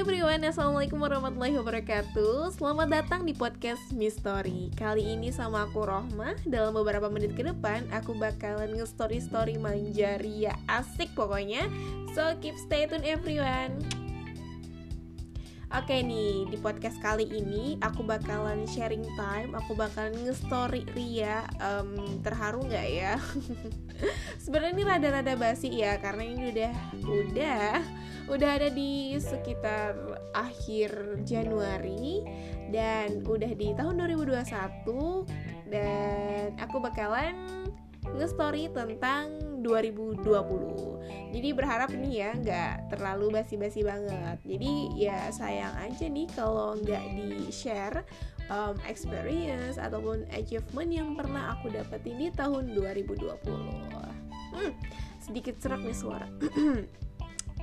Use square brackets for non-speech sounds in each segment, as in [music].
everyone, Assalamualaikum warahmatullahi wabarakatuh. Selamat datang di podcast Mystery Kali ini sama aku Rohmah. Dalam beberapa menit ke depan Aku bakalan nge-story-story manjaria Asik pokoknya. So keep stay tune everyone. Oke nih, di podcast kali ini aku bakalan sharing time, aku bakalan nge-story Ria. Um, Terharu nggak ya? [laughs] Sebenarnya ini rada-rada basi ya, karena ini udah, udah, udah ada di sekitar akhir Januari Dan udah di tahun 2021 Dan aku bakalan nge-story tentang 2020 Jadi berharap nih ya nggak terlalu basi-basi banget. Jadi ya sayang aja nih kalau nggak di-share um, experience ataupun achievement yang pernah aku dapetin di tahun 2020 hmm, Sedikit serak nih suara [clears throat]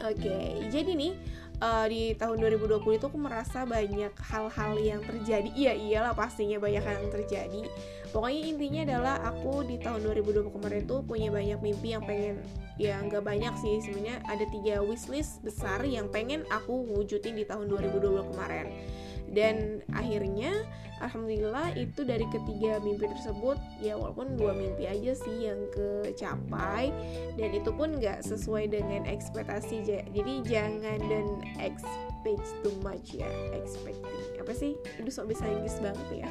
Oke, okay, jadi nih uh, di tahun 2020 itu aku merasa banyak hal-hal yang terjadi. Iya iyalah pastinya banyak hal yang terjadi. Pokoknya intinya adalah aku di tahun 2020 kemarin tuh punya banyak mimpi yang pengen ya nggak banyak sih sebenarnya ada tiga wishlist besar yang pengen aku wujudin di tahun 2020 kemarin dan akhirnya alhamdulillah itu dari ketiga mimpi tersebut ya walaupun dua mimpi aja sih yang kecapai dan itu pun nggak sesuai dengan ekspektasi. Jadi jangan dan expect too much ya expecting. Apa sih? Itu sok bisa Inggris banget ya.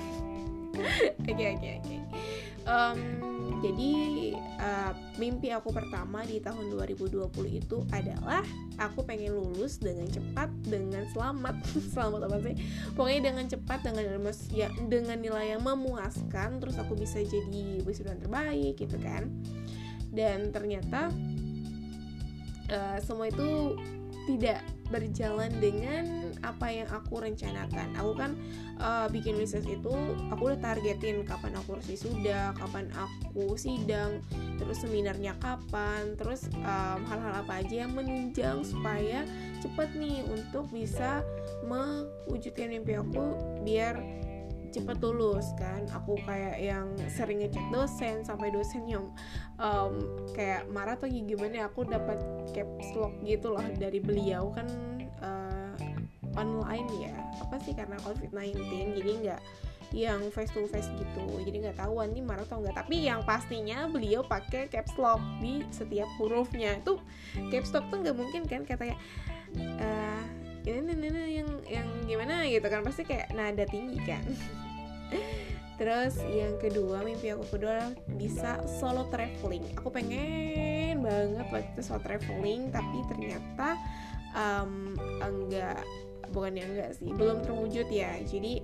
[laughs] Oke oke oke jadi uh, mimpi aku pertama di tahun 2020 itu adalah aku pengen lulus dengan cepat dengan selamat. [laughs] Selamat apa sih? Pokoknya dengan cepat dengan ya dengan nilai yang memuaskan terus aku bisa jadi wisudawan terbaik gitu kan. Dan ternyata uh, semua itu tidak berjalan dengan apa yang aku rencanakan. Aku kan uh, bikin riset itu aku udah targetin kapan aku harus wisuda, kapan aku sidang, terus seminarnya kapan, terus hal hal-hal apa aja yang menunjang supaya cepet nih untuk bisa mewujudkan mimpi aku biar cepet lulus kan. Aku kayak yang sering ngecek dosen sampai dosen yang um, kayak marah atau gimana ya, aku dapat caps lock gitu loh dari beliau kan uh, online ya. Apa sih karena covid 19 jadi nggak yang face to face gitu. Jadi nggak tahu nih marah atau nggak. Tapi yang pastinya beliau pakai caps lock di setiap hurufnya. Itu caps lock tuh nggak mungkin kan katanya uh, ini, ini, ini yang yang gimana gitu kan pasti kayak nada tinggi kan. [laughs] Terus yang kedua mimpi aku kedua bisa solo traveling. Aku pengen banget waktu solo traveling tapi ternyata um, enggak bukan yang enggak sih belum terwujud ya. Jadi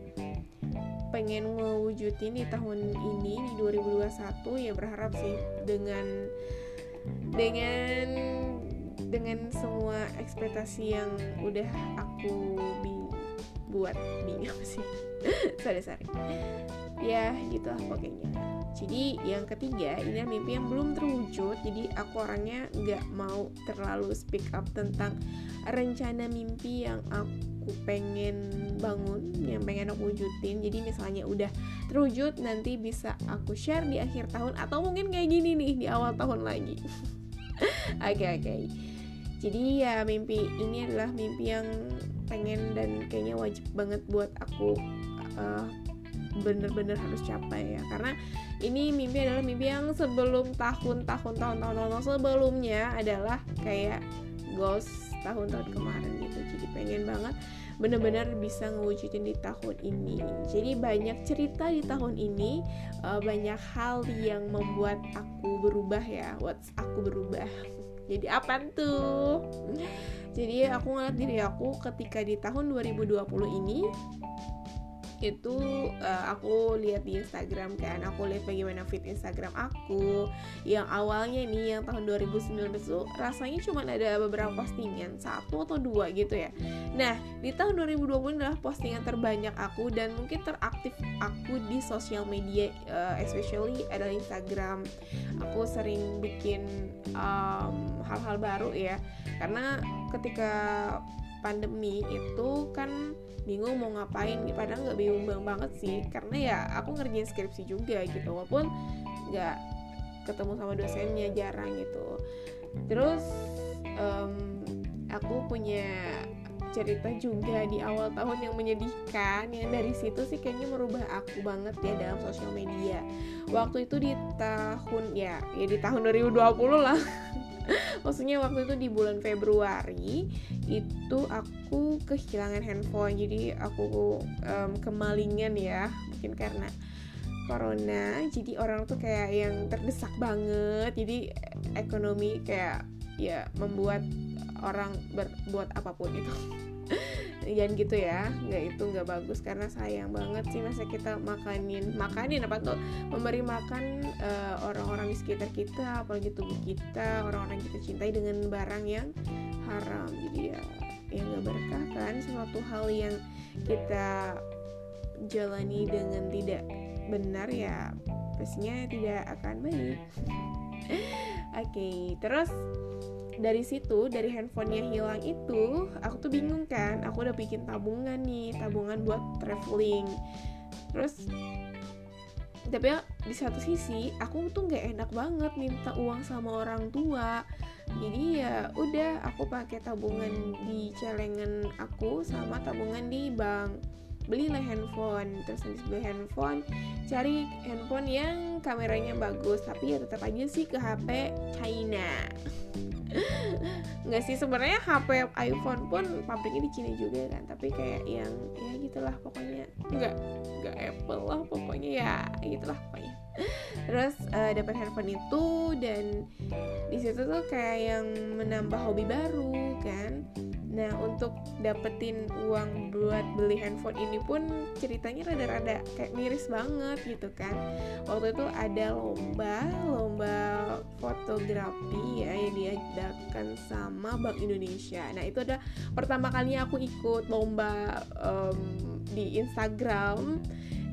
pengen mewujudin di tahun ini di 2021 ya berharap sih dengan dengan dengan semua ekspektasi yang udah aku bi buat bingung [laughs] sih? Sorry sorry. Ya gitu lah pokoknya. Jadi yang ketiga ini mimpi yang belum terwujud. Jadi aku orangnya nggak mau terlalu speak up tentang rencana mimpi yang aku pengen bangun yang pengen aku wujudin. Jadi misalnya udah terwujud nanti bisa aku share di akhir tahun atau mungkin kayak gini nih di awal tahun lagi [laughs] okay, okay. jadi ya mimpi ini adalah mimpi yang pengen dan kayaknya wajib banget buat aku uh, bener-bener harus capai ya. Karena ini mimpi adalah mimpi yang sebelum tahun-tahun tahun-tahun sebelumnya adalah kayak goals tahun-tahun kemarin gitu. Jadi pengen banget bener-bener bisa ngewujudin di tahun ini. Jadi banyak cerita di tahun ini uh, banyak hal yang membuat aku berubah ya what's aku berubah jadi apa tuh? Jadi aku ngeliat diri aku ketika di tahun 2020 ini itu uh, aku lihat di Instagram kan aku lihat bagaimana fit Instagram aku. Yang awalnya nih yang tahun 2019 itu rasanya cuma ada beberapa postingan satu atau dua gitu ya. Nah di tahun 2020 adalah postingan terbanyak aku dan mungkin teraktif aku di sosial media uh, especially adalah Instagram. Aku sering bikin hal-hal um, baru ya. Karena ketika pandemi itu kan bingung mau ngapain padahal nggak bingung banget sih. Karena ya aku ngerjain skripsi juga gitu walaupun nggak ketemu sama dosennya jarang gitu. Terus um, aku punya cerita juga di awal tahun yang menyedihkan. Yang dari situ sih kayaknya merubah aku banget ya dalam sosial media. Waktu itu di tahun ya ya di tahun 2020 lah [laughs] maksudnya waktu itu di bulan Februari itu aku kehilangan handphone. Jadi aku um, kemalingan ya mungkin karena corona. Jadi orang tuh kayak yang terdesak banget. Jadi ekonomi kayak ya membuat orang berbuat apa pun itu [laughs] jangan gitu ya. Nggak itu nggak bagus karena sayang banget sih masa kita makanin makanin apa tuh? Memberi makan uh, orang-orang di sekitar kita apalagi tubuh kita orang-orang kita cintai dengan barang yang haram. Jadi ya yang nggak berkah kan? Suatu hal yang kita jalani dengan tidak benar ya pastinya tidak akan baik. [laughs] Oke okay, terus dari situ dari handphonenya hilang itu aku tuh bingung kan. Aku udah bikin tabungan nih tabungan buat traveling. Terus tapi di satu sisi aku tuh nggak enak banget minta uang sama orang tua. Jadi ya udah aku pakai tabungan di celengan aku sama tabungan di bank. Belilah handphone. Terus habis beli handphone cari handphone yang kameranya bagus. Tapi ya tetap aja sih ke HP China nggak sih sebenarnya HP iPhone pun pabriknya di Cina juga kan tapi kayak yang ya gitulah pokoknya. Nggak nggak Apple lah pokoknya ya gitulah pokoknya. Terus uh, dapat handphone itu dan di situ tuh kayak yang menambah hobi baru kan Nah untuk dapetin uang buat beli handphone ini pun ceritanya rada-rada kayak miris banget gitu kan. Waktu itu ada lomba, lomba fotografi ya yang diadakan sama Bank Indonesia. Nah itu ada pertama kalinya aku ikut lomba um, di Instagram.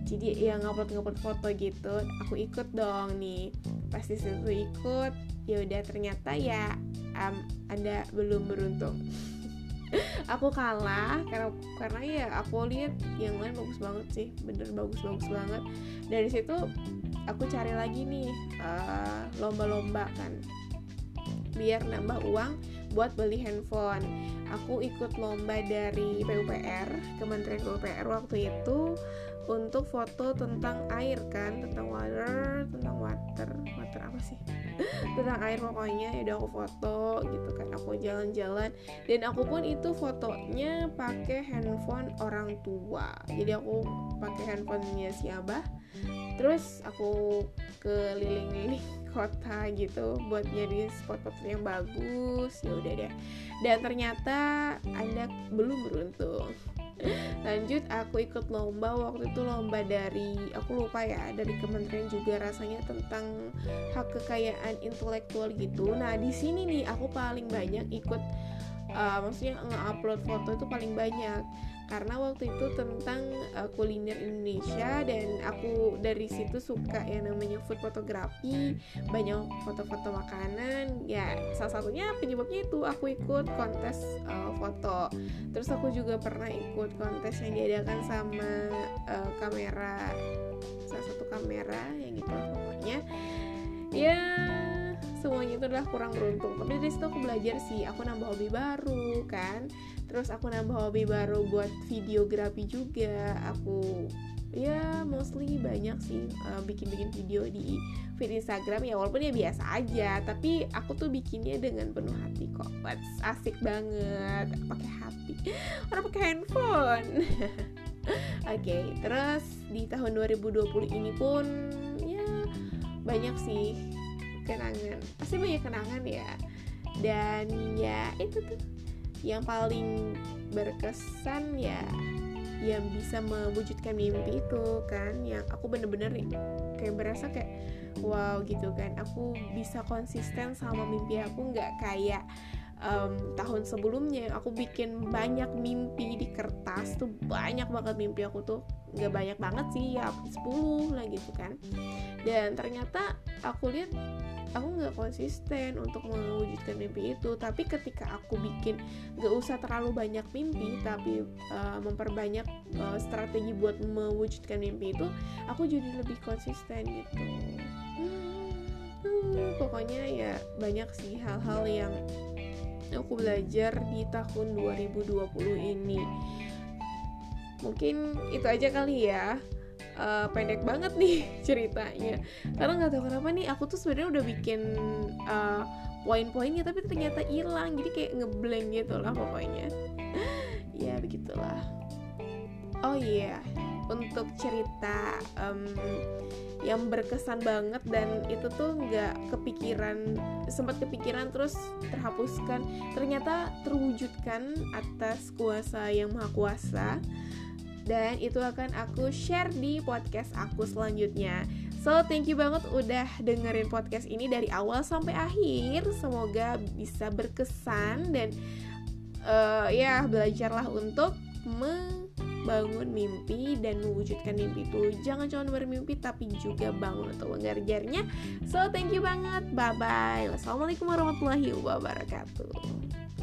Jadi yang ngupload ngupload foto gitu aku ikut dong nih. Pasti situ ikut ya udah ternyata ya um, anda belum beruntung aku kalah karena karena ya aku lihat yang lain bagus banget sih bener bagus bagus banget. Dari situ aku cari lagi nih uh, lomba-lomba kan. Biar nambah uang buat beli handphone. Aku ikut lomba dari PUPR Kementerian PUPR waktu itu untuk foto tentang air kan tentang water tentang water. Water apa sih? [laughs] Tentang air pokoknya. Ya udah aku foto gitu kan aku jalan-jalan. Dan aku pun itu fotonya pakai handphone orang tua. Jadi aku pakai handphonenya si abah. Terus aku keliling-liling [laughs] kota gitu buat nyari spot-spot yang bagus. Ya udah deh. Dan ternyata anda belum beruntung lanjut aku ikut lomba. Waktu itu lomba dari aku lupa ya dari kementerian juga rasanya tentang hak kekayaan intelektual gitu. Nah di sini nih aku paling banyak ikut uh, maksudnya nge-upload foto itu paling banyak karena waktu itu tentang uh, kuliner Indonesia dan aku dari situ suka yang namanya food fotografi banyak foto-foto makanan. Ya salah satunya penyebabnya itu aku ikut kontes uh, foto. Terus aku juga pernah ikut kontes yang diadakan sama uh, kamera salah satu kamera yang gitu pokoknya. Ya semuanya itu adalah kurang beruntung. Tapi dari situ aku belajar sih aku nambah hobi baru kan terus aku nambah hobi baru buat videografi juga. Aku ya mostly banyak sih uh, bikin-bikin video di feed Instagram. Ya walaupun ya biasa aja tapi aku tuh bikinnya dengan penuh hati kok. But asik banget. Pakai hati [laughs] orang pakai handphone. [laughs] Oke, okay, terus di tahun 2020 ini pun ya banyak sih kenangan. Pasti banyak kenangan ya. Dan ya itu tuh yang paling berkesan ya yang bisa mewujudkan mimpi itu kan yang aku bener-bener kayak berasa kayak wow gitu kan. Aku bisa konsisten sama mimpi aku nggak kayak um, tahun sebelumnya aku bikin banyak mimpi di kertas tuh banyak banget mimpi aku tuh. Nggak banyak banget sih ya 10 lah gitu kan. Dan ternyata aku lihat aku nggak konsisten untuk mewujudkan mimpi itu. Tapi ketika aku bikin nggak usah terlalu banyak mimpi tapi uh, memperbanyak uh, strategi buat mewujudkan mimpi itu aku jadi lebih konsisten gitu. Hmm, pokoknya ya banyak sih hal-hal yang aku belajar di tahun 2020 ini. Mungkin itu aja kali ya uh, pendek banget nih [laughs] ceritanya. Karena nggak tahu kenapa nih aku tuh sebenarnya udah bikin uh, poin-poinnya tapi ternyata hilang. Jadi kayak ngeblank gitu lah pokoknya. [laughs] Ya begitulah. Oh iya yeah. untuk cerita um, yang berkesan banget dan itu tuh nggak kepikiran sempat kepikiran terus terhapuskan. Ternyata terwujudkan atas kuasa yang maha kuasa dan itu akan aku share di podcast aku selanjutnya. So, thank you banget udah dengerin podcast ini dari awal sampai akhir. Semoga bisa berkesan dan uh, ya belajarlah untuk membangun mimpi dan mewujudkan mimpi itu. Jangan cuma bermimpi tapi juga bangun untuk mengerjarnya. So, thank you banget. Bye bye. Wassalamualaikum warahmatullahi wabarakatuh.